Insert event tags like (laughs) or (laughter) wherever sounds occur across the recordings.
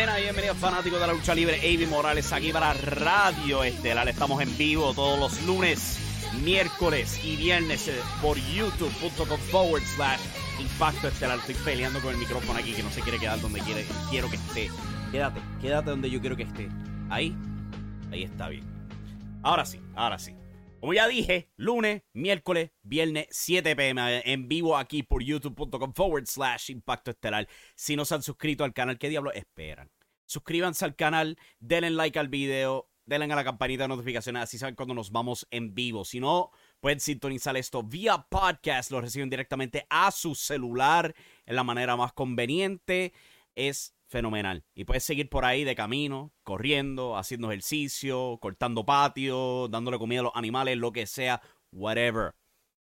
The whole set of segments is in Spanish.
Buenas, bienvenidos fanáticos de la lucha libre. Avi Morales aquí para Radio Estelar. Estamos en vivo todos los lunes, miércoles y viernes eh, por youtube.com forward slash Impacto Estelar. Estoy peleando con el micrófono aquí que no se quiere quedar donde quiere, quiero que esté. Quédate, quédate donde yo quiero que esté. Ahí, ahí está bien. Ahora sí, ahora sí. Como ya dije, lunes, miércoles, viernes, 7 pm en vivo aquí por youtube.com forward slash impacto estelar. Si no se han suscrito al canal, ¿qué diablos esperan? Suscríbanse al canal, denle like al video, denle a la campanita de notificaciones, así saben cuando nos vamos en vivo. Si no, pueden sintonizar esto vía podcast, lo reciben directamente a su celular en la manera más conveniente. Es fenomenal. Y puedes seguir por ahí de camino, corriendo, haciendo ejercicio, cortando patio, dándole comida a los animales, lo que sea, whatever.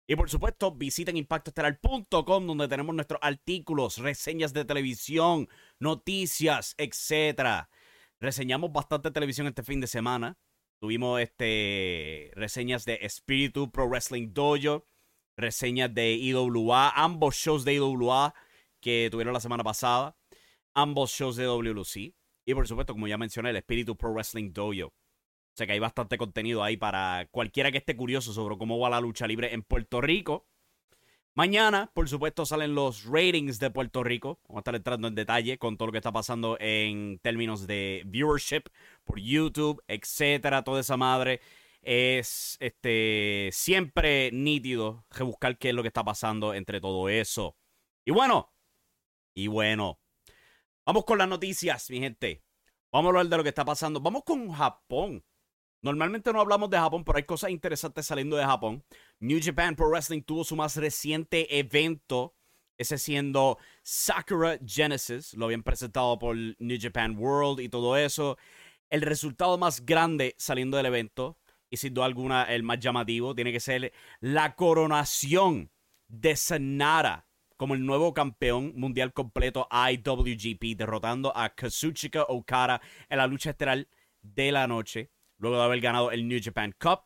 Y por supuesto, visiten impactoestelar.com donde tenemos nuestros artículos, reseñas de televisión, noticias, etc. Reseñamos bastante televisión este fin de semana. Tuvimos este reseñas de Espíritu Pro Wrestling Dojo, reseñas de IWA, ambos shows de IWA que tuvieron la semana pasada ambos shows de WLC. Y por supuesto, como ya mencioné, el Espíritu Pro Wrestling Dojo. O sea que hay bastante contenido ahí para cualquiera que esté curioso sobre cómo va la lucha libre en Puerto Rico. Mañana, por supuesto, salen los ratings de Puerto Rico. Vamos a estar entrando en detalle con todo lo que está pasando en términos de viewership por YouTube, etcétera, toda esa madre. Es este siempre nítido buscar qué es lo que está pasando entre todo eso. Y bueno, y bueno, Vamos con las noticias, mi gente. Vamos a hablar de lo que está pasando. Vamos con Japón. Normalmente no hablamos de Japón, pero hay cosas interesantes saliendo de Japón. New Japan Pro Wrestling tuvo su más reciente evento, ese siendo Sakura Genesis. Lo habían presentado por New Japan World y todo eso. El resultado más grande saliendo del evento, y sin duda alguna el más llamativo, tiene que ser la coronación de Sanada como el nuevo campeón mundial completo IWGP, derrotando a Kazuchika Okada en la lucha estelar de la noche, luego de haber ganado el New Japan Cup.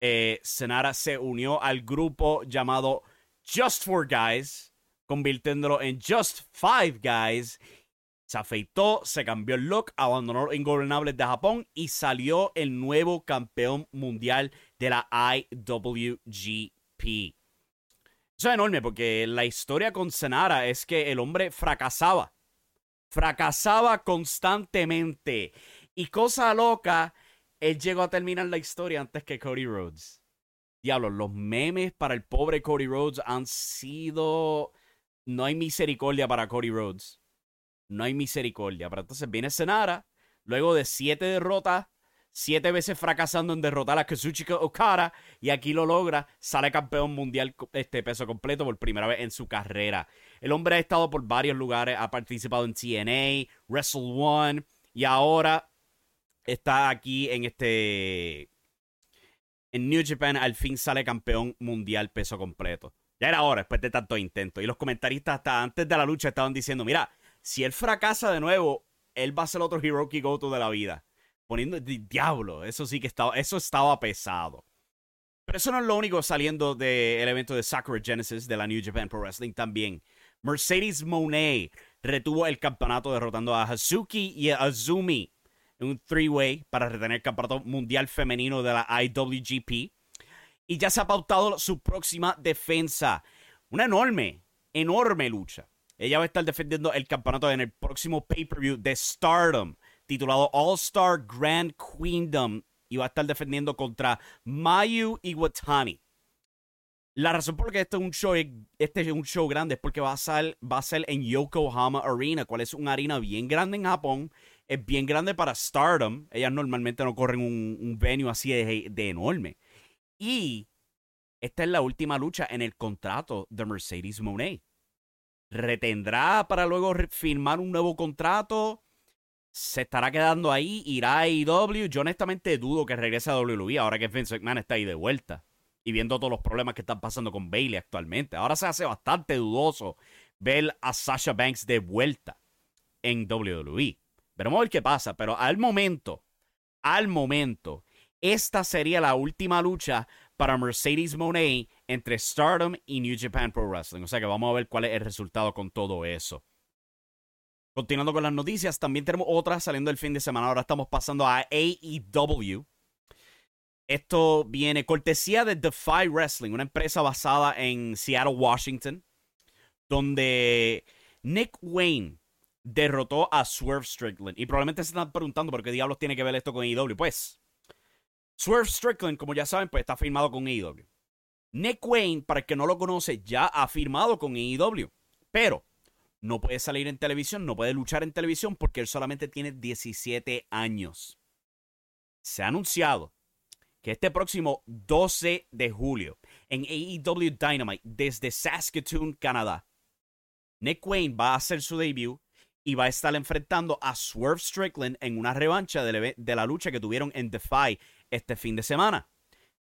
Eh, se unió al grupo llamado Just Four Guys, convirtiéndolo en Just Five Guys. Se afeitó, se cambió el look, abandonó los ingobernables de Japón y salió el nuevo campeón mundial de la IWGP. Eso es enorme porque la historia con Senara es que el hombre fracasaba. Fracasaba constantemente. Y cosa loca, él llegó a terminar la historia antes que Cody Rhodes. Diablo, los memes para el pobre Cody Rhodes han sido... No hay misericordia para Cody Rhodes. No hay misericordia. Pero entonces viene Senara, luego de siete derrotas, siete veces fracasando en derrotar a Kazuchika Okada y aquí lo logra, sale campeón mundial este peso completo por primera vez en su carrera. El hombre ha estado por varios lugares, ha participado en TNA, Wrestle One y ahora está aquí en este en New Japan al fin sale campeón mundial peso completo. Ya era hora después de tantos intentos y los comentaristas hasta antes de la lucha estaban diciendo, mira, si él fracasa de nuevo, él va a ser otro Hiroki Goto de la vida poniendo diablo, eso sí que estaba, eso estaba pesado. Pero eso no es lo único saliendo del evento de Sakura Genesis de la New Japan Pro Wrestling también. Mercedes Monet retuvo el campeonato derrotando a Hazuki y a Azumi en un three-way para retener el campeonato mundial femenino de la IWGP. Y ya se ha pautado su próxima defensa. Una enorme, enorme lucha. Ella va a estar defendiendo el campeonato en el próximo pay-per-view de Stardom, titulado All Star Grand Queendom. Y va a estar defendiendo contra Mayu Iwatani. La razón por la que este es un show, este es un show grande es porque va a, ser, va a ser en Yokohama Arena, cual es una arena bien grande en Japón. Es bien grande para Stardom. Ellas normalmente no corren un, un venue así de, de enorme. Y esta es la última lucha en el contrato de Mercedes Monet. ¿Retendrá para luego firmar un nuevo contrato? ¿Se estará quedando ahí? ¿Irá a AEW? Yo honestamente dudo que regrese a WWE ahora que Vince McMahon está ahí de vuelta. Y viendo todos los problemas que están pasando con Bailey actualmente. Ahora se hace bastante dudoso ver a Sasha Banks de vuelta en WWE. Veremos a ver qué pasa. Pero al momento, al momento, esta sería la última lucha para Mercedes Monet entre Stardom y New Japan Pro Wrestling. O sea que vamos a ver cuál es el resultado con todo eso. Continuando con las noticias, también tenemos otras saliendo el fin de semana. Ahora estamos pasando a AEW. Esto viene cortesía de Defy Wrestling, una empresa basada en Seattle, Washington, donde Nick Wayne derrotó a Swerve Strickland. Y probablemente se están preguntando por qué diablos tiene que ver esto con AEW. Pues, Swerve Strickland, como ya saben, pues está firmado con AEW. Nick Wayne, para el que no lo conoce, ya ha firmado con AEW. Pero no puede salir en televisión, no puede luchar en televisión porque él solamente tiene 17 años. Se ha anunciado que este próximo 12 de julio en AEW Dynamite desde Saskatoon, Canadá, Nick Wayne va a hacer su debut y va a estar enfrentando a Swerve Strickland en una revancha de, la lucha que tuvieron en Defy este fin de semana.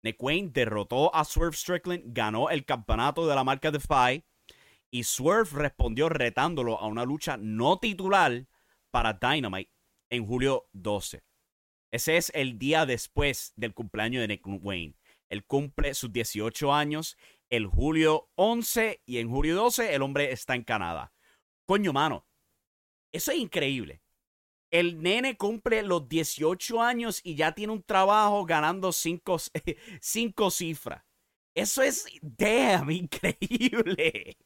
Nick Wayne derrotó a Swerve Strickland, ganó el campeonato de la marca Defy y Swerve respondió retándolo a una lucha no titular para Dynamite en julio 12. Ese es el día después del cumpleaños de Nick Wayne. Él cumple sus 18 años el julio 11 y en julio 12 el hombre está en Canadá. Coño, mano. Eso es increíble. El nene cumple los 18 años y ya tiene un trabajo ganando 5 (laughs) cinco, cifras. Eso es, damn, (laughs) increíble.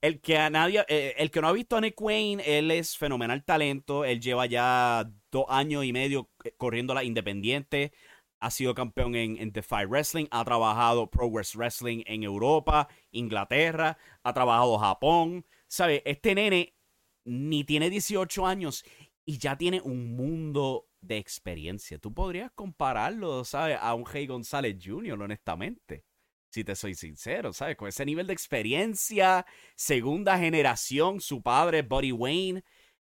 El que, a nadie, eh, el que no ha visto a Nick Wayne, él es fenomenal talento. Él lleva ya dos años y medio eh, corriendo la independiente. Ha sido campeón en, en Defy Wrestling. Ha trabajado Progress Wrestling en Europa, Inglaterra. Ha trabajado Japón. ¿Sabe? Este nene ni tiene 18 años y ya tiene un mundo de experiencia. Tú podrías compararlo, ¿sabes? A un Hey González Jr., honestamente. Si te soy sincero, ¿sabes? Con ese nivel de experiencia, segunda generación, su padre, Buddy Wayne,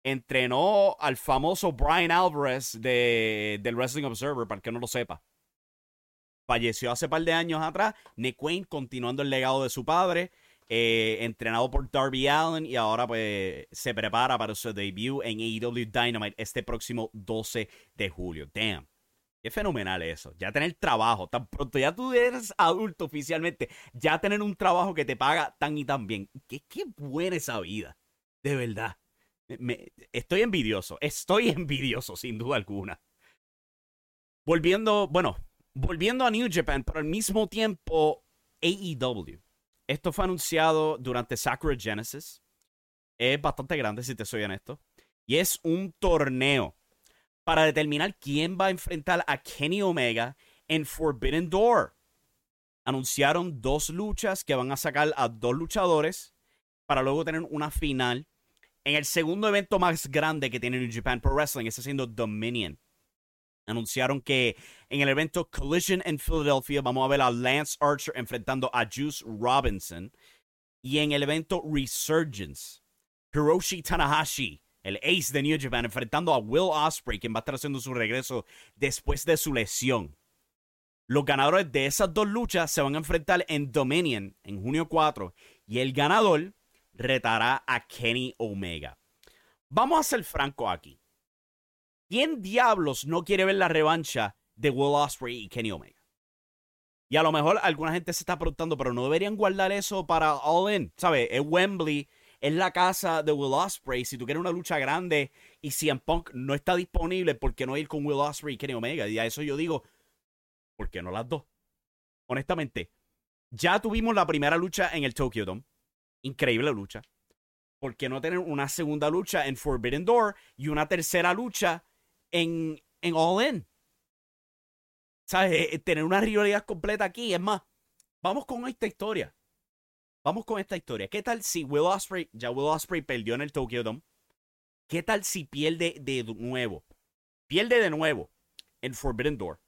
entrenó al famoso Brian Alvarez de, del Wrestling Observer, para que no lo sepa. Falleció hace par de años atrás. Nick Wayne continuando el legado de su padre. Eh, entrenado por Darby Allen y ahora pues se prepara para su debut en AEW Dynamite este próximo 12 de julio. Damn. Qué fenomenal eso. Ya tener trabajo. Tan pronto ya tú eres adulto oficialmente. Ya tener un trabajo que te paga tan y tan bien. Qué, qué buena esa vida. De verdad. Me, estoy envidioso. Estoy (laughs) envidioso, sin duda alguna. Volviendo, bueno, volviendo a New Japan, pero al mismo tiempo AEW. Esto fue anunciado durante Sakura Genesis. Es bastante grande, si te soy honesto. Y es un torneo para determinar quién va a enfrentar a Kenny Omega en Forbidden Door. Anunciaron dos luchas que van a sacar a dos luchadores para luego tener una final en el segundo evento más grande que tiene New Japan Pro Wrestling, está siendo Dominion. Anunciaron que en el evento Collision en Philadelphia vamos a ver a Lance Archer enfrentando a Juice Robinson. Y en el evento Resurgence, Hiroshi Tanahashi, el ace de New Japan, enfrentando a Will Ospreay, quien va a estar haciendo su regreso después de su lesión. Los ganadores de esas dos luchas se van a enfrentar en Dominion en junio 4 y el ganador retará a Kenny Omega. Vamos a ser franco aquí. ¿Quién diablos no quiere ver la revancha de Will Ospreay y Kenny Omega? Y a lo mejor alguna gente se está preguntando, pero no deberían guardar eso para All In. ¿Sabes? Es Wembley, es la casa de Will Ospreay. Si tú quieres una lucha grande y CM Punk no está disponible, ¿por qué no ir con Will Ospreay y Kenny Omega? Y a eso yo digo, ¿por qué no las dos? Honestamente, ya tuvimos la primera lucha en el Tokyo Dome. Increíble lucha. ¿Por qué no tener una segunda lucha en Forbidden Door y una tercera lucha en, en All In? ¿Sabes? Eh, eh, tener una rivalidad completa aquí. Es más, vamos con esta historia. Vamos con esta historia. ¿Qué tal si Will Ospreay, ya Will Ospreay perdió en el Tokyo Dome? ¿Qué tal si pierde de nuevo? Pierde de nuevo en Forbidden Door.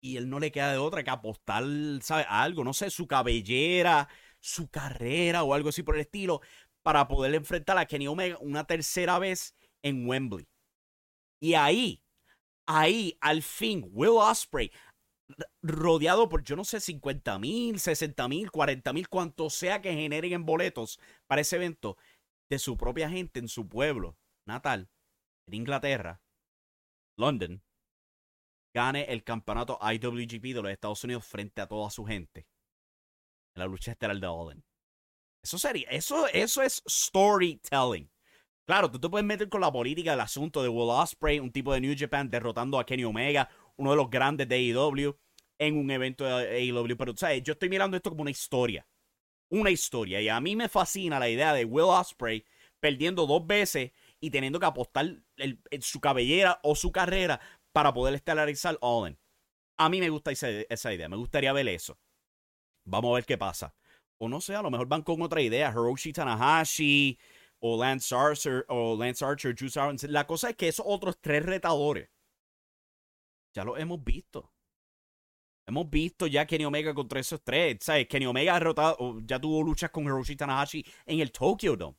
Y él no le queda de otra que apostar, ¿sabe? algo, no sé, su cabellera, su carrera o algo así por el estilo, para poder enfrentar a Kenny Omega una tercera vez en Wembley. Y ahí, ahí, al fin, Will Ospreay rodeado por, yo no sé, 50 mil, 60 mil, 40 mil, cuanto sea que generen en boletos para ese evento, de su propia gente en su pueblo natal, en Inglaterra, London, gane el campeonato IWGP de los Estados Unidos frente a toda su gente. En la lucha estelar de Alden. Eso sería, eso, eso es storytelling. Claro, tú te puedes meter con la política del asunto de Will Ospreay, un tipo de New Japan derrotando a Kenny Omega, uno de los grandes de AEW, en un evento de AEW. Pero, ¿sabes? Yo estoy mirando esto como una historia. Una historia. Y a mí me fascina la idea de Will Osprey perdiendo dos veces y teniendo que apostar su cabellera o su carrera para poder estelarizar All A mí me gusta esa, esa, idea. Me gustaría ver eso. Vamos a ver qué pasa. O no sé, a lo mejor van con otra idea. Hiroshi Tanahashi o Lance Archer o Lance Archer, Juice La cosa es que esos otros tres retadores ya lo hemos visto. Hemos visto ya Kenny Omega contra esos tres. ¿Sabes? Kenny Omega ha derrotado, ya tuvo luchas con Hiroshi Tanahashi en el Tokyo Dome.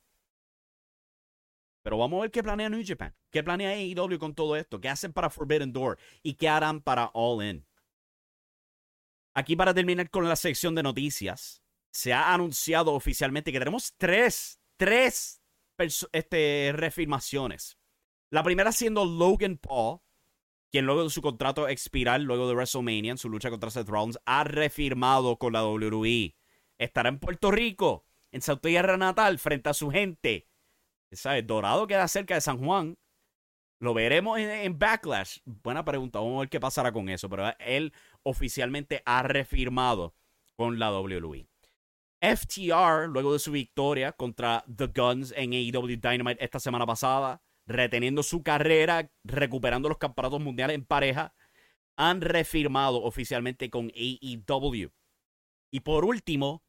Pero vamos a ver qué planea New Japan. ¿Qué planea AEW con todo esto? ¿Qué hacen para Forbidden Door? ¿Y qué harán para All In? Aquí para terminar con la sección de noticias, se ha anunciado oficialmente que tenemos tres, tres este, refirmaciones. La primera siendo Logan Paul, quien luego de su contrato expirar, luego de WrestleMania, en su lucha contra Seth Rollins, ha refirmado con la WWE. Estará en Puerto Rico, en su tierra natal, frente a su gente. ¿Sabes? Dorado queda cerca de San Juan. Lo veremos en, Backlash. Buena pregunta. Vamos a ver qué pasará con eso. Pero él oficialmente ha refirmado con la WWE. FTR, luego de su victoria contra The Guns en AEW Dynamite esta semana pasada, reteniendo su carrera, recuperando los campeonatos mundiales en pareja, han refirmado oficialmente con AEW. Y por último,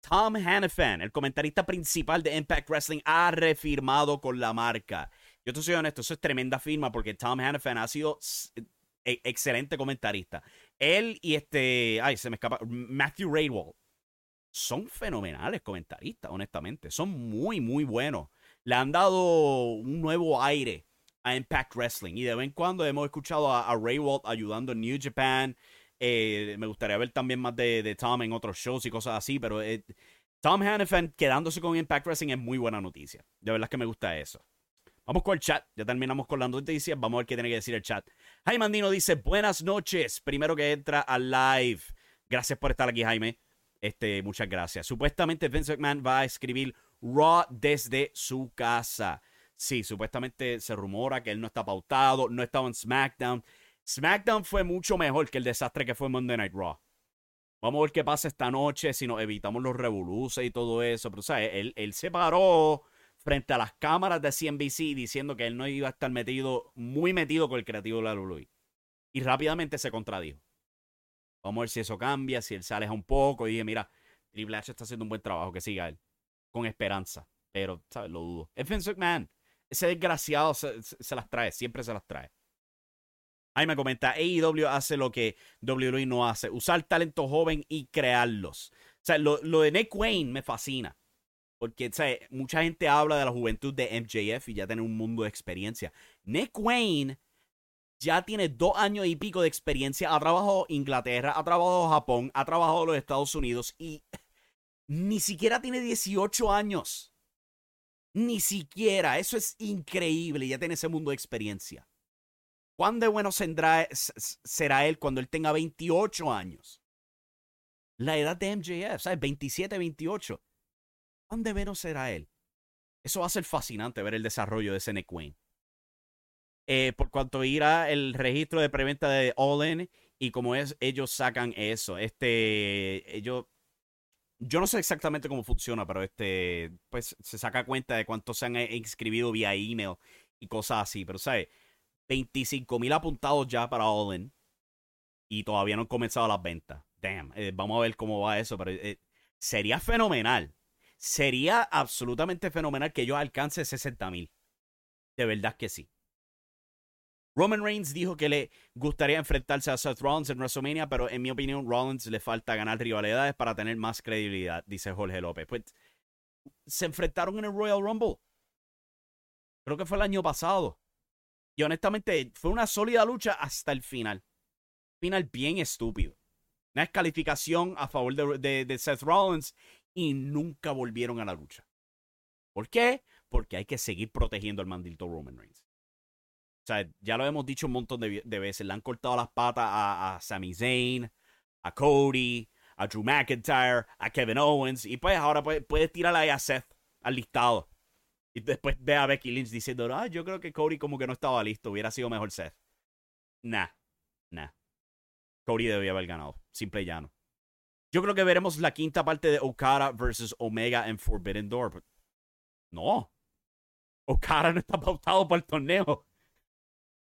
Tom Hannafan, el comentarista principal de Impact Wrestling, ha refirmado con la marca. Yo te soy honesto, eso es tremenda firma porque Tom Hannafan ha sido e, excelente comentarista. Él y este, ay, se me escapa, Matthew Raywall, son fenomenales comentaristas, honestamente. Son muy, muy buenos le han dado un nuevo aire a Impact Wrestling. Y de vez en cuando hemos escuchado a, Ray Walt ayudando en New Japan. Eh, me gustaría ver también más de, Tom en otros shows y cosas así, pero eh, Tom Hannafan quedándose con Impact Wrestling es muy buena noticia. De verdad que me gusta eso. Vamos con el chat. Ya terminamos con las noticias. Vamos a ver qué tiene que decir el chat. Jaime Andino dice: Buenas noches. Primero que entra al live. Gracias por estar aquí, Jaime. Este, muchas gracias. Supuestamente Vince McMahon va a escribir Raw desde su casa. Sí, supuestamente se rumora que él no está pautado, no estaba en SmackDown. SmackDown fue mucho mejor que el desastre que fue Monday Night Raw. Vamos a ver qué pasa esta noche si nos evitamos los revoluces y todo eso. Pero, ¿sabes? Él, él se paró frente a las cámaras de CNBC diciendo que él no iba a estar metido, muy metido con el creativo de la Lului. Y rápidamente se contradijo. Vamos a ver si eso cambia, si él se aleja un poco y dije, mira, Triple H está haciendo un buen trabajo, que siga él con esperanza. Pero, ¿sabes? Lo dudo. Es Vince McMahon. Ese desgraciado se, las trae, siempre se las trae. Ahí me comenta, AEW hace lo que WWE no hace, usar talento joven y crearlos. O sea, lo, de Nick Wayne me fascina. Porque, ¿sabes? Mucha gente habla de la juventud de MJF y ya tiene un mundo de experiencia. Nick Wayne ya tiene dos años y pico de experiencia. Ha trabajado Inglaterra, ha trabajado Japón, ha trabajado los Estados Unidos y ni siquiera tiene 18 años. Ni siquiera. Eso es increíble. Ya tiene ese mundo de experiencia. ¿Cuán de bueno será él cuando él tenga 28 años? La edad de MJF, ¿sabes? 27, 28. ¿cuán de menos será él? Eso va a ser fascinante ver el desarrollo de Nick Wayne. Eh, por cuanto irá el registro de preventa de All In y como es, ellos sacan eso. Este, ellos, yo no sé exactamente cómo funciona, pero este, pues se saca cuenta de cuántos se han inscribido vía email y cosas así. Pero, ¿sabes? 25 mil apuntados ya para All y todavía no han comenzado las ventas. Damn, eh, vamos a ver cómo va eso, pero eh, sería fenomenal. Sería absolutamente fenomenal que ellos alcancen 60 mil. De verdad que sí. Roman Reigns dijo que le gustaría enfrentarse a Seth Rollins en WrestleMania, pero en mi opinión, Rollins le falta ganar rivalidades para tener más credibilidad, dice Jorge López. Pues se enfrentaron en el Royal Rumble. Creo que fue el año pasado. Y honestamente, fue una sólida lucha hasta el final. Final bien estúpido. Una descalificación a favor de, de Seth Rollins y nunca volvieron a la lucha. ¿Por qué? Porque hay que seguir protegiendo al mandito Roman Reigns. O sea, ya lo hemos dicho un montón de, veces. Le han cortado las patas a, a Sami Zayn, a Cody, a Drew McIntyre, a Kevin Owens. Y pues ahora puedes puede tirar ahí a Seth al listado. Y después ve a Becky Lynch diciendo, ah, yo creo que Cody como que no estaba listo. Hubiera sido mejor Seth. Nah, nah. Cody debía haber ganado. Simple y llano. Yo creo que veremos la quinta parte de Okada versus Omega en Forbidden Door. no. Okada no está pautado para el torneo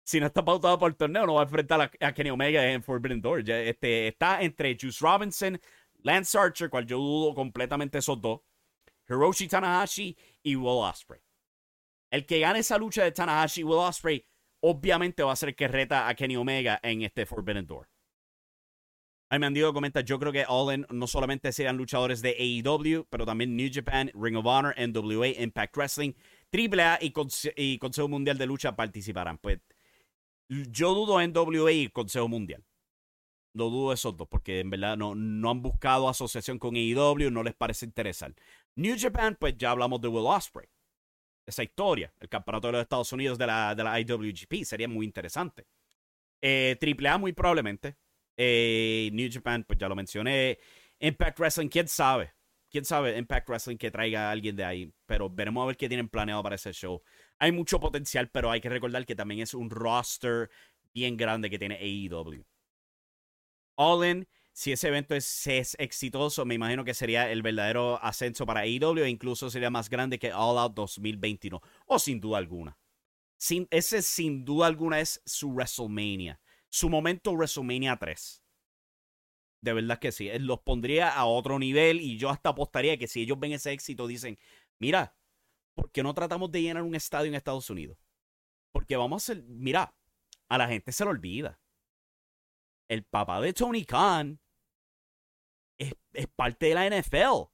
si no está pautado por el torneo, no va a enfrentar a, Kenny Omega en Forbidden Door. este, está entre Juice Robinson, Lance Archer, cual yo dudo completamente esos dos, Hiroshi Tanahashi y Will Ospreay. El que gane esa lucha de Tanahashi y Will Ospreay, obviamente va a ser el que reta a Kenny Omega en este Forbidden Door. Ahí me han dicho comenta, yo creo que All In no solamente serían luchadores de AEW, pero también New Japan, Ring of Honor, NWA, Impact Wrestling, AAA y, y Consejo Mundial de Lucha participarán. Pues yo dudo en WA y Consejo Mundial. No dudo esos dos, porque en verdad no, no han buscado asociación con AEW, no les parece interesar. New Japan, pues ya hablamos de Will Ospreay. Esa historia, el campeonato de los Estados Unidos de la, de la IWGP, sería muy interesante. Eh, AAA, muy probablemente. Eh, New Japan, pues ya lo mencioné. Impact Wrestling, quién sabe. Quién sabe, Impact Wrestling que traiga a alguien de ahí. Pero veremos a ver qué tienen planeado para ese show hay mucho potencial, pero hay que recordar que también es un roster bien grande que tiene AEW. All In, si ese evento es, exitoso, me imagino que sería el verdadero ascenso para AEW e incluso sería más grande que All Out 2021. O sin duda alguna. Sin, ese sin duda alguna es su WrestleMania. Su momento WrestleMania 3. De verdad que sí. Los pondría a otro nivel y yo hasta apostaría que si ellos ven ese éxito dicen, mira, ¿por qué no tratamos de llenar un estadio en Estados Unidos? Porque vamos a hacer, mira, a la gente se lo olvida. El papá de Tony Khan es, parte de la NFL.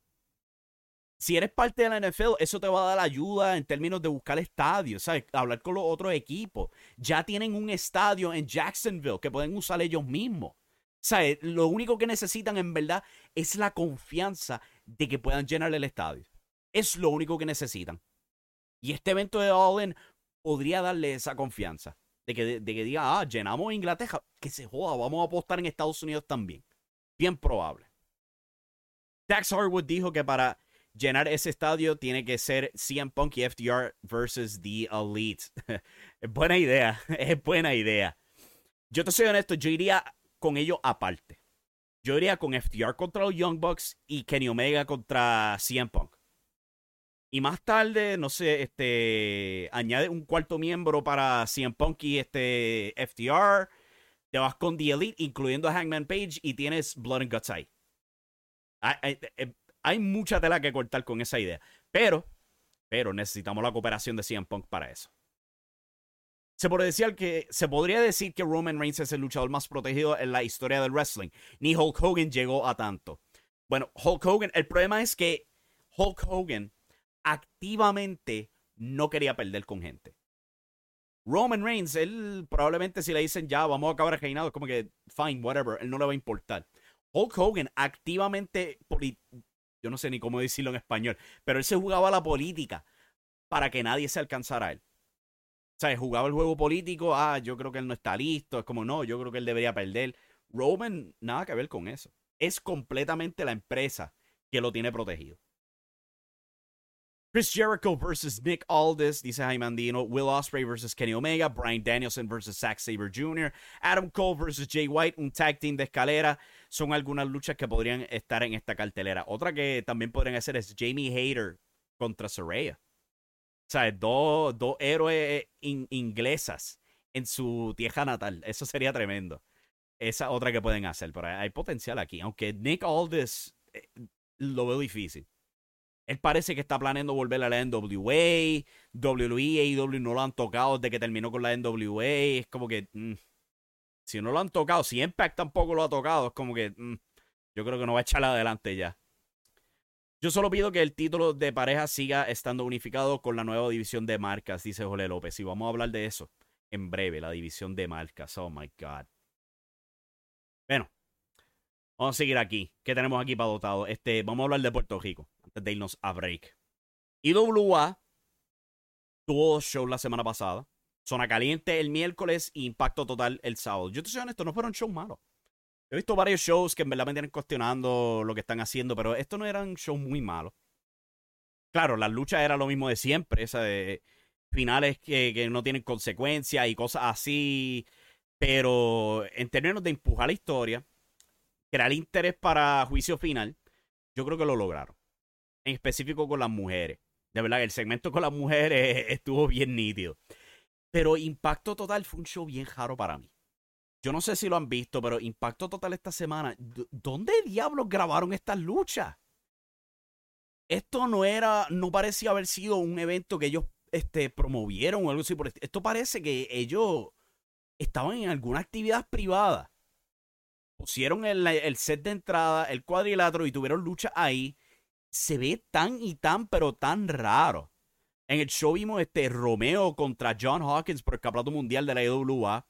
Si eres parte de la NFL, eso te va a dar ayuda en términos de buscar estadios, ¿sabes? Hablar con los otros equipos. Ya tienen un estadio en Jacksonville que pueden usar ellos mismos. ¿Sabes? Lo único que necesitan en verdad es la confianza de que puedan llenar el estadio. Es lo único que necesitan. Y este evento de All podría darle esa confianza. De que, de, que diga, ah, llenamos Inglaterra. Que se joda, vamos a apostar en Estados Unidos también. Bien probable. Dax Harwood dijo que para llenar ese estadio tiene que ser CM Punk y FDR versus The Elite. es (laughs) buena idea, (laughs) es buena idea. Yo te soy honesto, yo iría con ellos aparte. Yo iría con FDR contra los Young Bucks y Kenny Omega contra CM Punk. Y más tarde, no sé, este, añade un cuarto miembro para CM Punk y este FTR. Te vas con The Elite, incluyendo a Hangman Page, y tienes Blood and Guts ahí. Hay, hay, mucha tela que cortar con esa idea. Pero, pero necesitamos la cooperación de CM Punk para eso. Se podría, decir que, se podría decir que Roman Reigns es el luchador más protegido en la historia del wrestling. Ni Hulk Hogan llegó a tanto. Bueno, Hulk Hogan, el problema es que Hulk Hogan activamente no quería perder con gente. Roman Reigns, él probablemente si le dicen ya, vamos a acabar reinado, es como que, fine, whatever, él no le va a importar. Hulk Hogan activamente, yo no sé ni cómo decirlo en español, pero él se jugaba la política para que nadie se alcanzara a él. O sea, jugaba el juego político, ah, yo creo que él no está listo, es como, no, yo creo que él debería perder. Roman, nada que ver con eso. Es completamente la empresa que lo tiene protegido. Chris Jericho versus Nick Aldis, dice Jaime Andino. Will Osprey versus Kenny Omega. Brian Danielson versus Zack Sabre Jr. Adam Cole versus Jay White. Un tag team de escalera. Son algunas luchas que podrían estar en esta cartelera. Otra que también podrían hacer es Jamie Hayter contra Soraya. O sea, dos, dos héroes inglesas en su tierra natal. Eso sería tremendo. Esa otra que pueden hacer. Pero hay potencial aquí. Aunque Nick Aldis eh, lo veo difícil. Él parece que está planeando volver a la NWA. WWE, AEW no lo han tocado desde que terminó con la NWA. Es como que. Mm, si no lo han tocado, si Impact tampoco lo ha tocado, es como que. Mm, yo creo que no va a echar adelante ya. Yo solo pido que el título de pareja siga estando unificado con la nueva división de marcas, dice Jole López. Y vamos a hablar de eso en breve, la división de marcas. Oh my God. Bueno, vamos a seguir aquí. ¿Qué tenemos aquí para dotado? Este, vamos a hablar de Puerto Rico de irnos a break. IWA tuvo show la semana pasada. Zona Caliente el miércoles Impacto Total el sábado. Yo te soy honesto, no fueron shows malos. He visto varios shows que en verdad me tienen cuestionando lo que están haciendo, pero estos no eran shows muy malos. Claro, las luchas era lo mismo de siempre, esa de finales que no tienen consecuencias y cosas así. Pero en términos de empujar la historia, crear interés para juicio final, yo creo que lo lograron en específico con las mujeres. De verdad, el segmento con las mujeres (laughs) estuvo bien nítido. Pero Impacto Total fue un show bien raro para mí. Yo no sé si lo han visto, pero Impacto Total esta semana, ¿dónde diablos grabaron estas luchas? Esto no era, no parecía haber sido un evento que ellos este, promovieron o algo así. Esto parece que ellos estaban en alguna actividad privada. Pusieron el, el set de entrada, el cuadrilátero y tuvieron lucha ahí se ve tan y tan, pero tan raro. En el show vimos este Romeo contra John Hawkins por el campeonato mundial de la EWA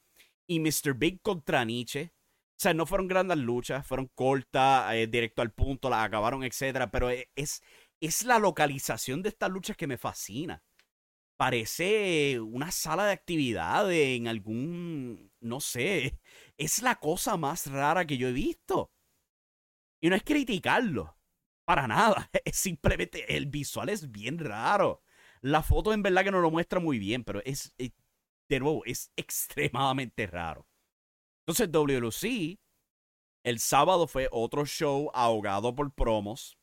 y Mr. Big contra Nietzsche. O sea, no fueron grandes luchas, fueron cortas, eh, directo al punto, las acabaron, etc. Pero e, es, es la localización de estas luchas que me fascina. Parece una sala de actividades en algún, no sé, es la cosa más rara que yo he visto. Y no es criticarlo, para nada. (laughs) Es simplemente el visual es bien raro. La foto en verdad que no lo muestra muy bien, pero es, eh, de nuevo, es extremadamente raro. Entonces WLC, el sábado fue otro show ahogado por promos.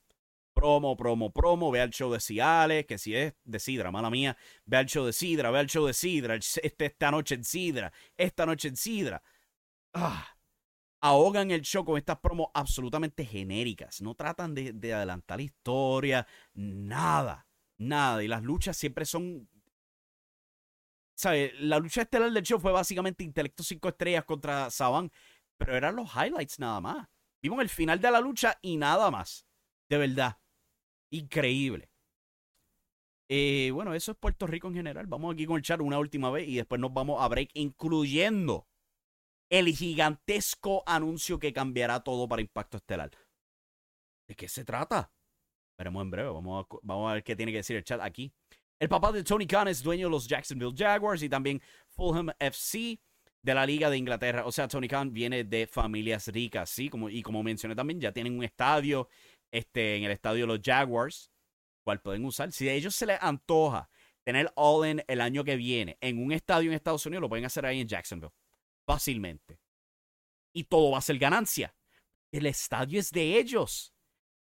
Promo, promo, promo. Ve al show de Ciales, que si es de Sidra, mala mía. Ve al show de Sidra, ve al show de Sidra. Este, esta noche en Sidra, esta noche en Sidra. Ah, ahogan el show con estas promos absolutamente genéricas. No tratan de, adelantar la historia, nada, nada. Y las luchas siempre son. ¿Sabes? La lucha estelar del show fue básicamente Intelecto 5 estrellas contra Saban, pero eran los highlights nada más. Vimos el final de la lucha y nada más. De verdad. Increíble. Eh, bueno, eso es Puerto Rico en general. Vamos aquí con el chat una última vez y después nos vamos a break, incluyendo el gigantesco anuncio que cambiará todo para Impacto Estelar. ¿De qué se trata? Veremos en breve. Vamos a, ver qué tiene que decir el chat aquí. El papá de Tony Khan es dueño de los Jacksonville Jaguars y también Fulham FC de la Liga de Inglaterra. O sea, Tony Khan viene de familias ricas, ¿sí? Como, y como mencioné también, ya tienen un estadio este, en el estadio de los Jaguars, cual pueden usar. Si a ellos se les antoja tener All-In el año que viene en un estadio en Estados Unidos, lo pueden hacer ahí en Jacksonville fácilmente. Y todo va a ser ganancia. El estadio es de ellos.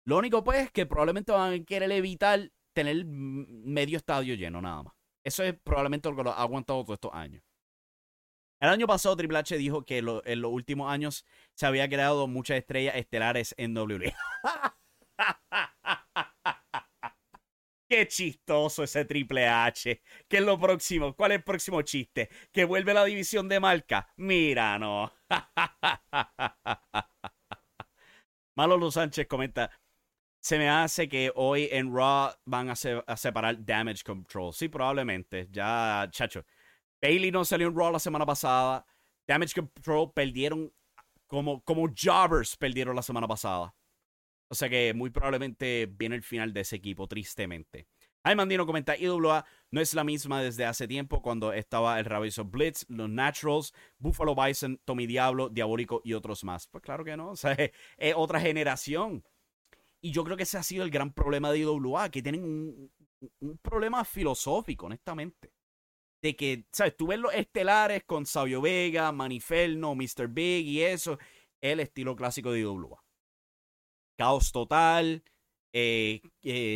Lo único pues es que probablemente van a querer evitar tener medio estadio lleno nada más. Eso es probablemente lo que lo ha aguantado todos estos años. El año pasado Triple H dijo que en los últimos años se había creado muchas estrellas estelares en WWE. (laughs) Qué chistoso ese Triple H. ¿Qué es lo próximo? ¿Cuál es el próximo chiste? ¿Que vuelve la división de marca? Mira, no. (laughs) Malo Sánchez comenta. Se me hace que hoy en Raw van a, separar Damage Control. Sí, probablemente. Ya, chacho. Bailey no salió en Raw la semana pasada. Damage Control perdieron como, como jobbers perdieron la semana pasada. O sea que muy probablemente viene el final de ese equipo, tristemente. Mandino comenta, IWA no es la misma desde hace tiempo cuando estaba el Ravison Blitz, los Naturals, Buffalo Bison, Tommy Diablo, Diabólico y otros más. Pues claro que no, (laughs) o sea, es, otra generación. Y yo creo que ese ha sido el gran problema de IWA, que tienen un un problema filosófico, honestamente. De que, ¿sabes? Tú ves los estelares con Sabio Vega, Maniferno, Mr. Big y eso, el estilo clásico de IWA. Caos total, eh,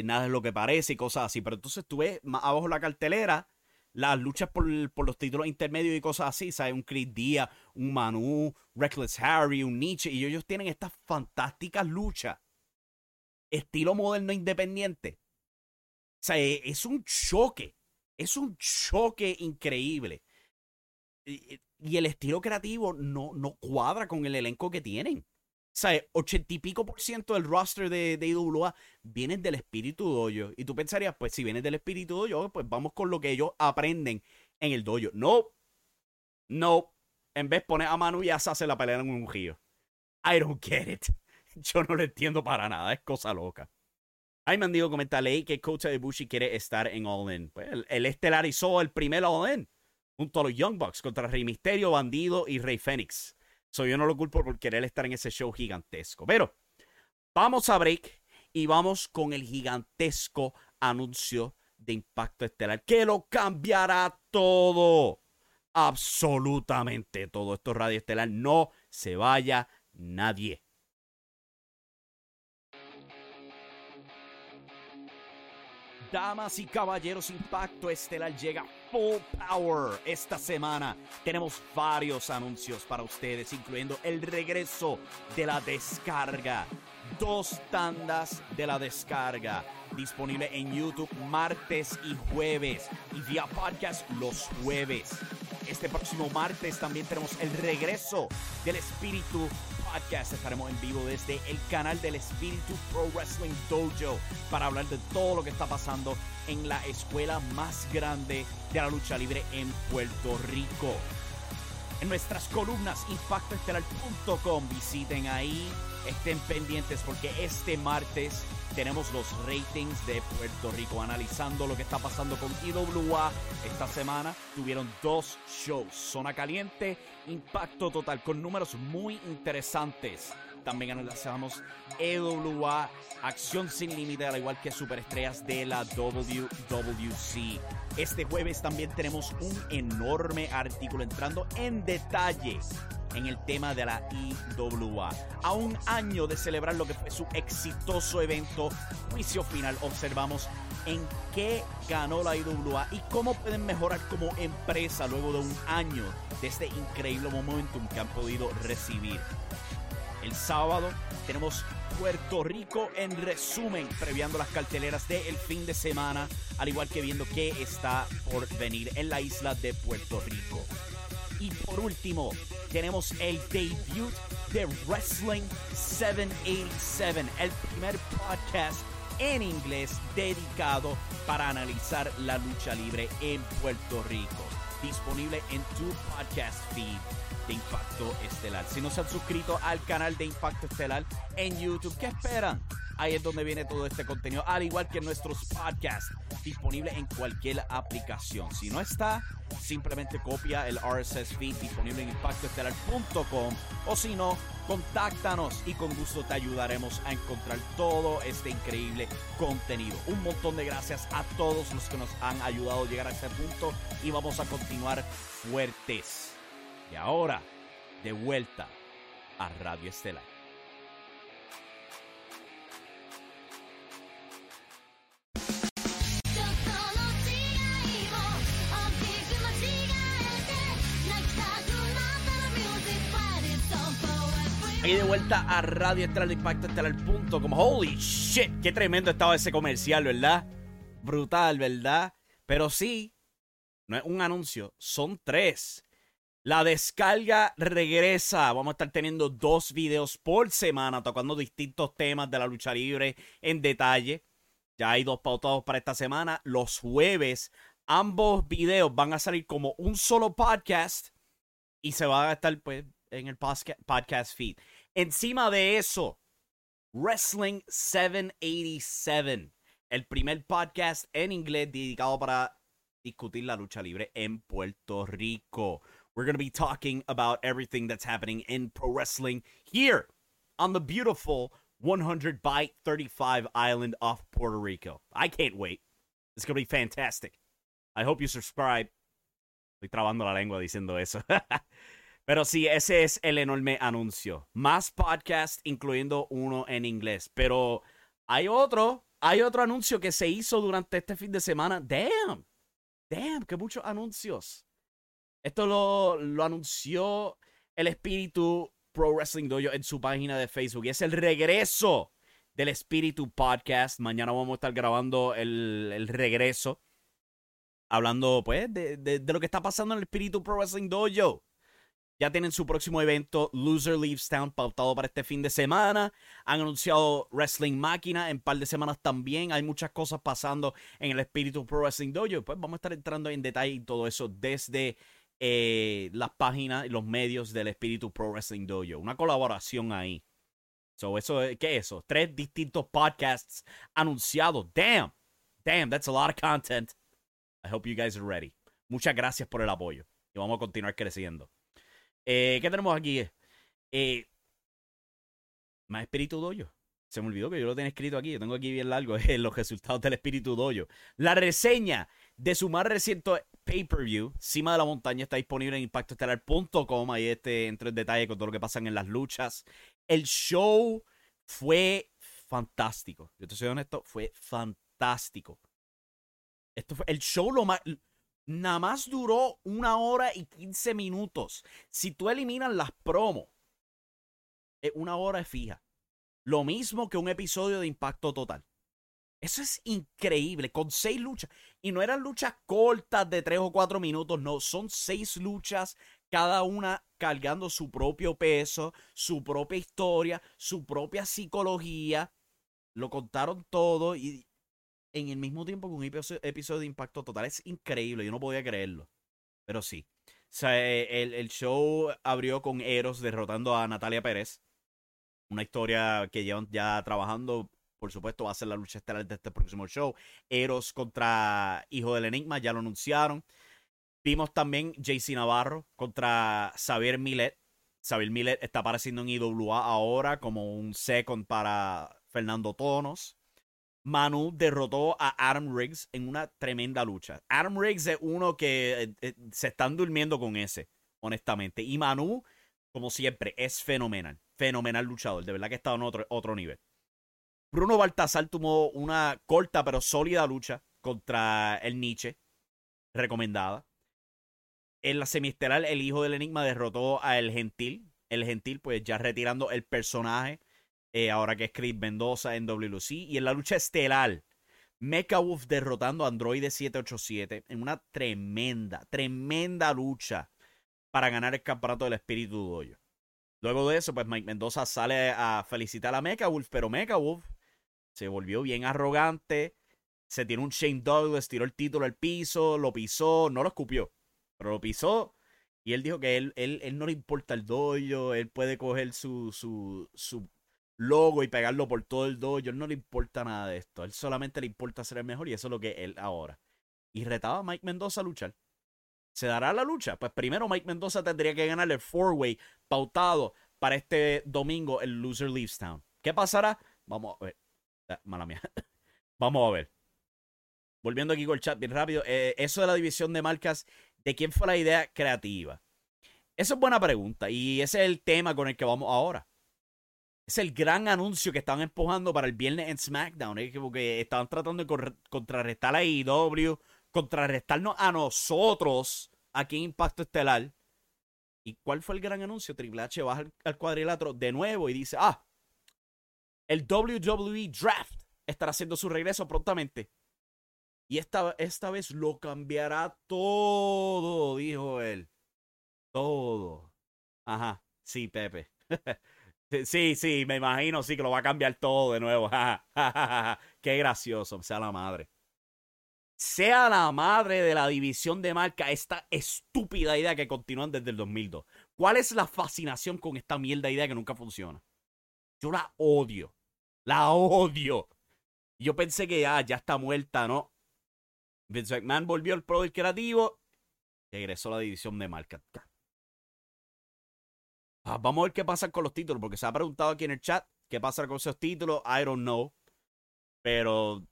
nada es lo que parece y cosas así. Pero entonces tú ves más abajo la cartelera las luchas por, los títulos intermedios y cosas así, ¿sabes? Un Chris Díaz, un Manu, Reckless Harry, un Nietzsche, y ellos tienen estas fantásticas luchas. Estilo moderno independiente. O sea, e, es un choque. Es un choque increíble. Y, el estilo creativo no, no cuadra con el elenco que tienen. Sea, ochenta y pico por ciento del roster de, de IWA vienen del espíritu dojo. Y tú pensarías, pues si vienen del espíritu dojo, pues vamos con lo que ellos aprenden en el dojo. No, no. En vez poner a Manu y a la pelean en un río. I don't get it. (laughs) Yo no lo entiendo para nada. Es cosa loca. Ay, me han dicho comentarle que Kota Ibushi quiere estar en All In. Pues, él, estelarizó el primer All In junto a los Young Bucks contra Rey Misterio, Bandido y Rey Fénix. So, yo no lo culpo por querer estar en ese show gigantesco. Pero vamos a break y vamos con el gigantesco anuncio de Impacto Estelar que lo cambiará todo. Absolutamente todo. Esto Radio Estelar. No se vaya nadie. Damas y caballeros, Impacto Estelar llega full power esta semana. Tenemos varios anuncios para ustedes, incluyendo el regreso de la descarga. Dos tandas de la descarga. Disponible en YouTube martes y jueves. Y vía podcast los jueves. Este próximo martes también tenemos el regreso del espíritu podcast. Estaremos en vivo desde el canal del Espíritu Pro Wrestling Dojo para hablar de todo lo que está pasando en la escuela más grande de la lucha libre en Puerto Rico. En nuestras columnas impactoestelar.com visiten ahí, estén pendientes porque este martes tenemos los ratings de Puerto Rico analizando lo que está pasando con IWA esta semana. Tuvieron dos shows, Zona Caliente, Impacto Total, con números muy interesantes. También analizamos EWA, Acción Sin Límite, al igual que Superestrellas de la WWC. Este jueves también tenemos un enorme artículo entrando en detalle en el tema de la IWA. A un año de celebrar lo que fue su exitoso evento, juicio final, observamos en qué ganó la IWA y cómo pueden mejorar como empresa luego de un año de este increíble momentum que han podido recibir. El sábado tenemos Puerto Rico en resumen, previando las carteleras del fin de semana, al igual que viendo qué está por venir en la isla de Puerto Rico. Y por último, tenemos el debut de Wrestling 787, el primer podcast en inglés dedicado para analizar la lucha libre en Puerto Rico. Disponible en tu podcast feed de Impacto Estelar. Si no se han suscrito al canal de Impacto Estelar en YouTube, ¿qué esperan? Ahí es donde viene todo este contenido, al igual que nuestros podcasts, disponible en cualquier aplicación. Si no está, simplemente copia el RSS feed disponible en impactoestelar.com o si no, contáctanos y con gusto te ayudaremos a encontrar todo este increíble contenido. Un montón de gracias a todos los que nos han ayudado a llegar a este punto y vamos a continuar fuertes. Y ahora, de vuelta a Radio Estelar. Y de vuelta a Radio Estelar Impacto Estelar. Como holy shit, qué tremendo estaba ese comercial, ¿verdad? Brutal, ¿verdad? Pero sí, no es un anuncio, son tres. La descarga regresa. Vamos a estar teniendo dos videos por semana tocando distintos temas de la lucha libre en detalle. Ya hay dos pautados para esta semana. Los jueves, ambos videos van a salir como un solo podcast y se va a estar pues, en el podcast feed. Encima de eso, Wrestling 787, el primer podcast en inglés dedicado para discutir la lucha libre en Puerto Rico. We're going to be talking about everything that's happening in pro wrestling here on the beautiful 100 by 35 island off Puerto Rico. I can't wait. It's gonna be fantastic. I hope you subscribe. Estoy trabando la lengua diciendo eso. (laughs) Pero sí, ese es el enorme anuncio. Más podcasts, incluyendo uno en inglés. Pero hay otro, hay otro anuncio que se hizo durante este fin de semana. Damn, damn, que muchos anuncios. Esto lo, lo anunció el espíritu Pro Wrestling Dojo en su página de Facebook. Y es el regreso del espíritu podcast. Mañana vamos a estar grabando el, el regreso. Hablando, pues, de, de, de, lo que está pasando en el espíritu Pro Wrestling Dojo. Ya tienen su próximo evento, Loser Leaves Town, pautado para este fin de semana. Han anunciado Wrestling Máquina en par de semanas también. Hay muchas cosas pasando en el espíritu Pro Wrestling Dojo. Pues vamos a estar entrando en detalle y todo eso desde eh, las páginas y los medios del espíritu Pro Wrestling Dojo. Una colaboración ahí. So, eso, ¿Qué es eso? Tres distintos podcasts anunciados. Damn. Damn, that's a lot of content. I hope you guys are ready. Muchas gracias por el apoyo. Y vamos a continuar creciendo. Eh, ¿Qué tenemos aquí? Eh, más Espíritu Doyo. Se me olvidó que yo lo tenía escrito aquí. Yo tengo aquí bien largo (laughs) eh, los resultados del Espíritu Doyo. La reseña de su más reciente pay-per-view, Cima de la Montaña, está disponible en impactoestelar.com. Ahí este, entro en detalle con todo lo que pasa en las luchas. El show fue fantástico. Yo te soy honesto, fue fantástico. Esto fue el show lo más nada más duró una hora y 15 minutos. Si tú eliminas las promos, una hora es fija. Lo mismo que un episodio de Impacto Total. Eso es increíble, con seis luchas. Y no eran luchas cortas de tres o cuatro minutos, no, son seis luchas, cada una cargando su propio peso, su propia historia, su propia psicología. Lo contaron todo y en el mismo tiempo que un episodio de Impacto Total. Es increíble, yo no podía creerlo. Pero sí. Eh, el, el show abrió con Eros derrotando a Natalia Pérez. Una historia que llevan ya trabajando. Por supuesto, va a ser la lucha estelar de este próximo show. Eros contra Hijo del Enigma, ya lo anunciaron. Vimos también JC Navarro contra Xavier Millet. Xavier Millet está apareciendo en IWA ahora como un second para Fernando Tonos. Manu derrotó a Adam Riggs en una tremenda lucha. Adam Riggs es uno que eh, eh, se están durmiendo con ese, honestamente. Y Manu, como siempre, es fenomenal. Fenomenal luchador. De verdad que está en otro, otro nivel. Bruno Baltazar tuvo una corta pero sólida lucha contra el Nietzsche. Recomendada. En la semiesteral, el hijo del Enigma derrotó a El Gentil. El Gentil, pues ya retirando el personaje eh, ahora que es Chris Mendoza en WLC. Y en la lucha estelar, Mecha Wolf derrotando a Android 787 en una tremenda, tremenda lucha para ganar el campeonato del Espíritu Doyo. Luego de eso, pues Mike Mendoza sale a felicitar a Mecha Wolf, pero Mecha Wolf se volvió bien arrogante. Se tiró un Shane Douglas, tiró el título al piso, lo pisó, no lo escupió, pero lo pisó. Y él dijo que él, él, él no le importa el dojo, él puede coger su, su, su logo y pegarlo por todo el dojo. No le importa nada de esto. A él solamente le importa ser el mejor y eso es lo que él ahora. Y retaba a Mike Mendoza a luchar. ¿Se dará la lucha? Pues primero Mike Mendoza tendría que ganar el four-way pautado para este domingo el Loser Leaves Town. ¿Qué pasará? Vamos a ver. Ah, mala mía. (laughs) Vamos a ver. Volviendo aquí con el chat bien rápido. Eh, eso de la división de marcas, ¿de quién fue la idea creativa? Esa es buena pregunta y ese es el tema con el que vamos ahora es el gran anuncio que estaban empujando para el viernes en SmackDown. Porque estaban tratando de contrarrestar a AEW, contrarrestarnos a nosotros aquí en Impacto Estelar. ¿Y cuál fue el gran anuncio? Triple H baja al, cuadrilátero de nuevo y dice: Ah, el WWE Draft estará haciendo su regreso prontamente. Y esta, esta vez lo cambiará todo, dijo él. Todo. Ajá, sí, Pepe. (laughs) Sí, sí, me imagino, sí, que lo va a cambiar todo de nuevo. (laughs) Qué gracioso, sea la madre. Sea la madre de la división de marca esta estúpida idea que continúan desde el 2002. ¿Cuál es la fascinación con esta mierda idea que nunca funciona? Yo la odio. La odio. Yo pensé que ya, ya está muerta, ¿no? Vince McMahon volvió al pro creativo. Regresó a la división de marca. Ah, vamos a ver qué pasa con los títulos, porque se ha preguntado aquí en el chat qué pasa con esos títulos. I don't know. Pero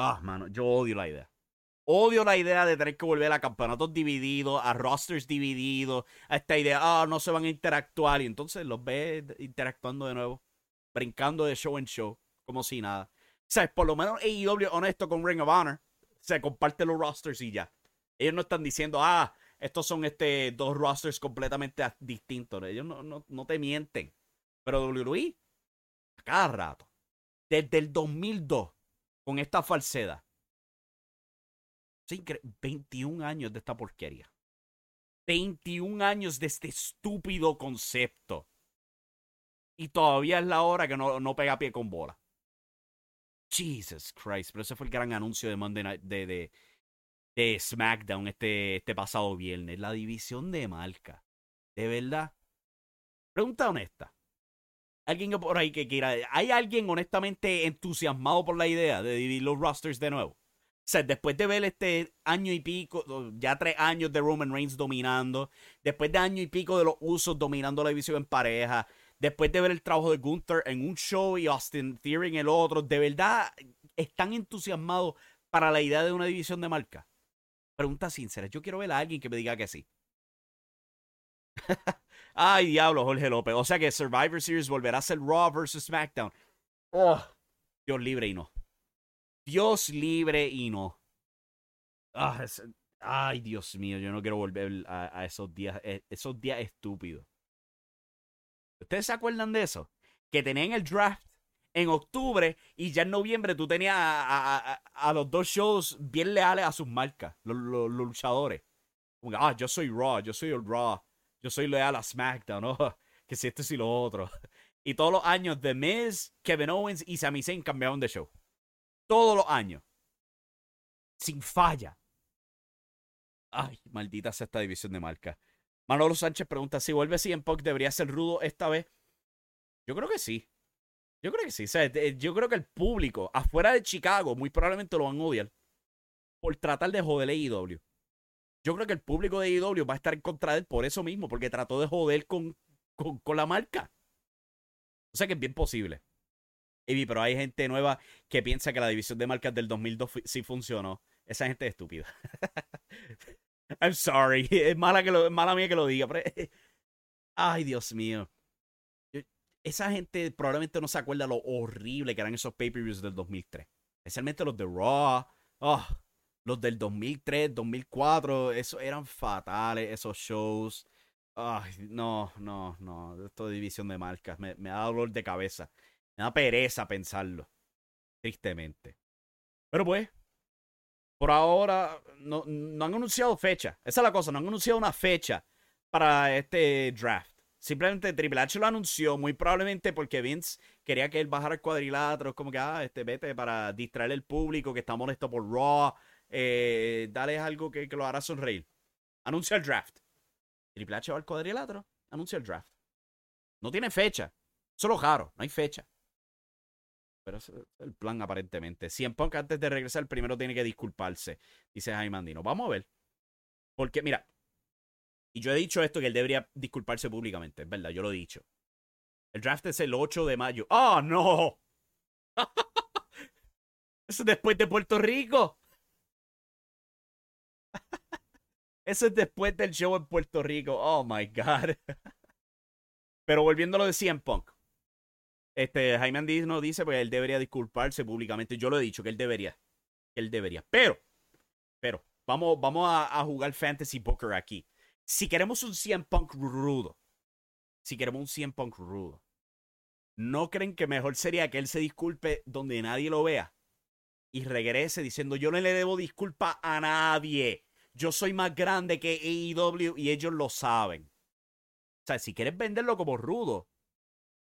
Ah, mano, yo odio la idea. Odio la idea de tener que volver a campeonatos divididos, a rosters divididos, a esta idea, ah, no se van a interactuar. Y entonces los ves interactuando de nuevo, brincando de show en show, como si nada. O por lo menos AEW honesto con Ring of Honor. Se comparte los rosters y ya. Ellos no están diciendo, ah, estos son este, dos rosters completamente distintos. Ellos no, no, no te mienten. Pero WWE, a cada rato, desde el 2002, con esta falsedad. 21 años de esta porquería. 21 años de este estúpido concepto. Y todavía es la hora que no, no pega pie con bola. Jesus Christ. Pero ese fue el gran anuncio de Monday Night, de, de, de SmackDown este, este pasado viernes. La división de marca. De verdad. Pregunta honesta. Alguien por ahí que quiera. ¿Hay alguien honestamente entusiasmado por la idea de dividir los rosters de nuevo? O sea, después de ver este año y pico, ya tres años de Roman Reigns dominando, después de año y pico de los usos dominando la división en pareja, después de ver el trabajo de Gunther en un show y Austin Theory en el otro, ¿de verdad están entusiasmados para la idea de una división de marca? Pregunta sincera. Yo quiero ver a alguien que me diga que sí. (laughs) Ay, diablo, Jorge López. O sea que Survivor Series volverá a ser Raw versus SmackDown. Oh, Dios libre y no. Dios libre y no. Ah, ay, Dios mío, yo no quiero volver a, esos días, eh, esos días estúpidos. ¿Ustedes se acuerdan de eso? Que tenían el draft en octubre y ya en noviembre tú tenías a, los dos shows bien leales a sus marcas, los, luchadores. ah, yo soy Raw, yo soy el Raw, yo soy leal a SmackDown, ¿no? (laughs) que si esto y lo otro. (laughs) Y todos los años, The Miz, Kevin Owens y Sami Zayn cambiaron de show. Todos los años. Sin falla. Ay, maldita sea esta división de marca. Manolo Sánchez pregunta si vuelve en Punk debería ser rudo esta vez. Yo creo que sí. Yo creo que sí. yo creo que el público afuera de Chicago muy probablemente lo van a odiar por tratar de joder a AEW. Yo creo que el público de AEW va a estar en contra de él por eso mismo, porque trató de joder con, con, la marca. O sea que es bien posible. pero hay gente nueva que piensa que la división de marcas del 2002 sí funcionó. Esa gente es estúpida. (laughs) I'm sorry. (laughs) Es mala, que lo, mala mía que lo diga. (laughs) Ay, Dios mío. Esa gente probablemente no se acuerda lo horrible que eran esos pay-per-views del 2003. Especialmente los de Raw. Oh, los del 2003, 2004. Esos eran fatales, esos shows. Ay, no, no, no. Esto de división de marcas. Me, me da dolor de cabeza. Me da pereza pensarlo. Tristemente. Pero pues, por ahora no, no, han anunciado fecha. Esa es la cosa, no han anunciado una fecha para este draft. Simplemente Triple H lo anunció, muy probablemente porque Vince quería que él bajara el cuadrilátero. Como que, ah, este, vete para distraer al público que está molesto por Raw. Eh, dale algo que, lo hará sonreír. Anuncia el draft. Triple H va al cuadrilátero, anuncia el draft. No tiene fecha. Solo raro, no hay fecha. Pero es el plan aparentemente. Si en antes de regresar primero tiene que disculparse, dice Jaime Andino. Vamos a ver. Porque mira, y yo he dicho esto que él debería disculparse públicamente, es verdad, yo lo he dicho. El draft es el 8 de mayo. ¡Oh, no! (laughs) Eso es después de Puerto Rico. (laughs) Eso es después del show en Puerto Rico. Oh my God. (laughs) Pero volviendo a lo de CM Punk. Este, Jaime Andino dice, pues él debería disculparse públicamente. Yo lo he dicho, que él debería. él debería. Pero, pero, vamos, vamos a, jugar Fantasy Booker aquí. Si queremos un CM Punk rudo, si queremos un CM Punk rudo, ¿no creen que mejor sería que él se disculpe donde nadie lo vea? Y regrese diciendo, yo no le debo disculpa a nadie. Yo soy más grande que AEW y ellos lo saben. O sea, si quieres venderlo como rudo,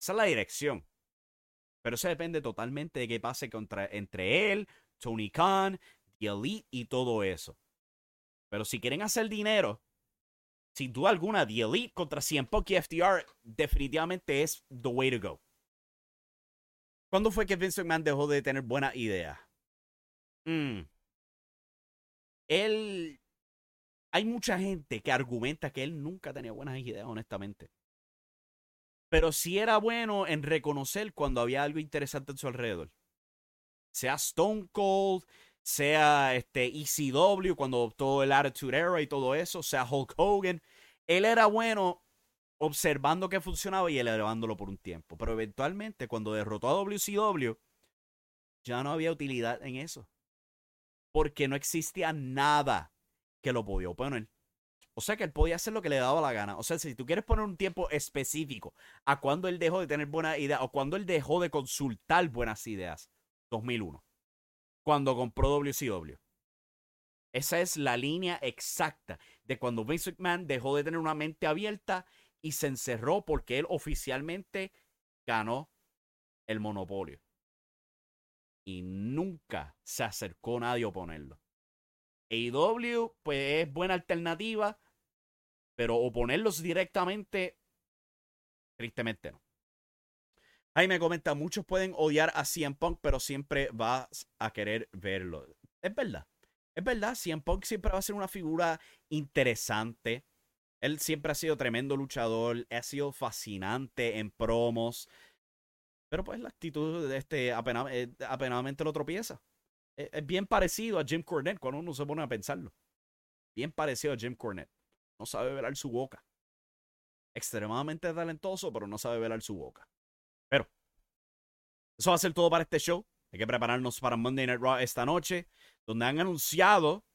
esa es la dirección. Pero eso depende totalmente de qué pase entre él, Tony Khan, The Elite y todo eso. Pero si quieren hacer dinero, sin duda alguna, The Elite contra CM Punk y definitivamente es the way to go. ¿Cuándo fue que Vince McMahon dejó de tener buena idea? Mm. Él. Hay mucha gente que argumenta que él nunca tenía buenas ideas, honestamente pero sí era bueno en reconocer cuando había algo interesante en su alrededor. sea Stone Cold, sea este ECW cuando adoptó el Attitude Era y todo eso, sea Hulk Hogan. Él era bueno observando que funcionaba y elevándolo por un tiempo. Pero eventualmente, cuando derrotó a WCW, ya no había utilidad en eso. Porque no existía nada que lo podía oponer. O sea que él podía hacer lo que le daba la gana. O sea, si tú quieres poner un tiempo específico a cuando él dejó de tener buenas ideas o cuando él dejó de consultar buenas ideas, 2001. Cuando compró WCW. Esa es la línea exacta de cuando Vince McMahon dejó de tener una mente abierta y se encerró porque él oficialmente ganó el monopolio. Y nunca se acercó nadie a oponerlo. AEW, pues es buena alternativa, pero oponerlos directamente, tristemente no. Ahí me comenta, muchos pueden odiar a CM Punk, pero siempre vas a querer verlo. Es verdad. Es verdad, CM Punk siempre va a ser una figura interesante. Él siempre ha sido tremendo luchador, ha sido fascinante en promos. Pero pues la actitud de este eh, apenadamente lo tropieza. Es, es, bien parecido a Jim Cornette cuando uno se pone a pensarlo. Bien parecido a Jim Cornette. No sabe velar su boca. Extremadamente talentoso, pero no sabe velar su boca. Pero eso va a ser todo para este show. Hay que prepararnos para Monday Night Raw esta noche, donde han anunciado,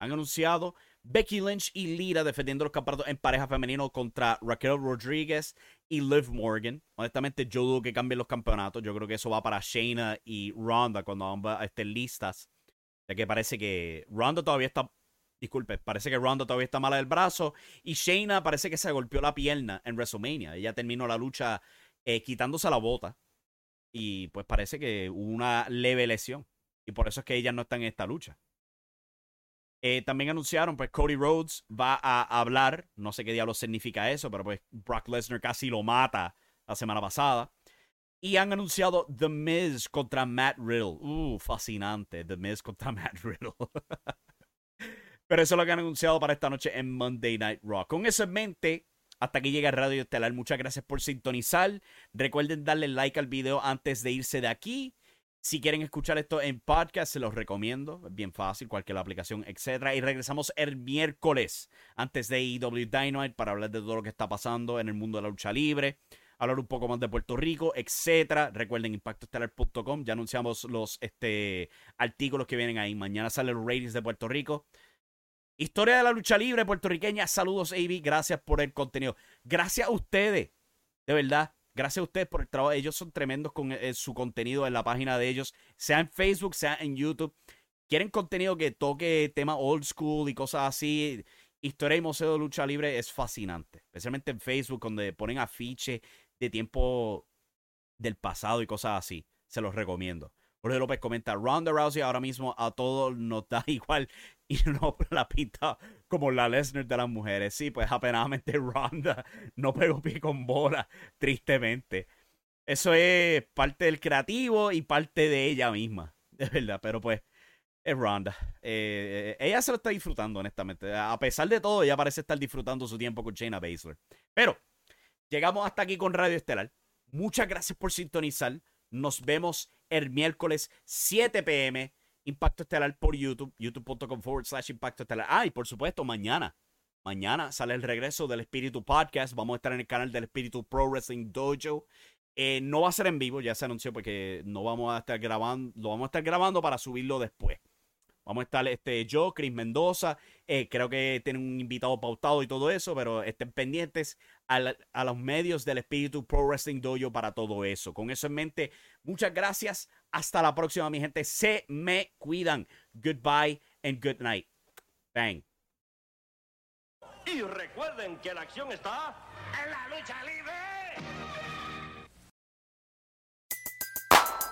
han anunciado Becky Lynch y Lira defendiendo los campeonatos en pareja femenino contra Raquel Rodríguez y Liv Morgan. Honestamente, yo dudo que cambien los campeonatos. Yo creo que eso va para Shayna y Ronda cuando ambas estén listas. Ya que parece que Ronda todavía está. Disculpe, parece que Ronda todavía está mala del brazo. Y Shayna parece que se golpeó la pierna en WrestleMania. Ella terminó la lucha eh, quitándose la bota. Y pues parece que hubo una leve lesión. Y por eso es que ellas no están en esta lucha. Eh, también anunciaron, pues Cody Rhodes va a hablar, no sé qué diablo significa eso, pero pues Brock Lesnar casi lo mata la semana pasada. Y han anunciado The Miz contra Matt Riddle. Uh, fascinante, The Miz contra (laughs) Matt Riddle. pero eso es lo que han anunciado para esta noche en Monday Night Raw. Con eso en mente, hasta aquí llega Radio Estelar. Muchas gracias por sintonizar. Recuerden darle like al video antes de irse de aquí. Si quieren escuchar esto en podcast, se los recomiendo. Es bien fácil, cualquier aplicación, etc. Y regresamos el miércoles antes de EW Dynamite para hablar de todo lo que está pasando en el mundo de la lucha libre. Hablar un poco más de Puerto Rico, etc. Recuerden impactoestelar.com. Ya anunciamos los este, artículos que vienen ahí. Mañana salen los ratings de Puerto Rico. Historia de la lucha libre puertorriqueña. Saludos, AB. Gracias por el contenido. Gracias a ustedes. De verdad. Gracias a ustedes por el trabajo. Ellos son tremendos con eh, su contenido en la página de ellos, sea en Facebook, sea en YouTube. Quieren contenido que toque temas old school y cosas así. Historia y Museo de Lucha Libre es fascinante, especialmente en Facebook, donde ponen afiches de tiempo del pasado y cosas así. Se los recomiendo. Jorge López comenta, Ronda Rousey ahora mismo a todos nos da (laughs) igual y (laughs) no la pinta como la Lesnar de las mujeres. Sí, pues apenadamente (laughs) Ronda no pegó pie con bola, tristemente. Eso es parte del creativo y parte de ella misma, (laughs) de verdad, pero pues es Ronda. Eh, ella se lo está disfrutando, honestamente. A pesar de todo, ella parece estar disfrutando su tiempo con Shayna Baszler. Pero llegamos hasta aquí con Radio Estelar. Muchas gracias por sintonizar. Nos vemos el miércoles 7 pm. Impacto Estelar por YouTube, youtube.com forward slash Impacto Estelar. Ah, y por supuesto, mañana. Mañana sale el regreso del Espíritu Podcast. Vamos a estar en el canal del Espíritu Pro Wrestling Dojo. Eh, no va a ser en vivo, ya se anunció porque no vamos a estar grabando, lo vamos a estar grabando para subirlo después. Vamos a estar este, yo, Chris Mendoza. Eh, creo que tienen un invitado pautado y todo eso, pero estén pendientes a, a, los medios del Espíritu Pro Wrestling Dojo para todo eso. Con eso en mente, muchas gracias. Hasta la próxima, mi gente. Se me cuidan. Goodbye and good night. Bang. Y recuerden que la acción está en la lucha libre.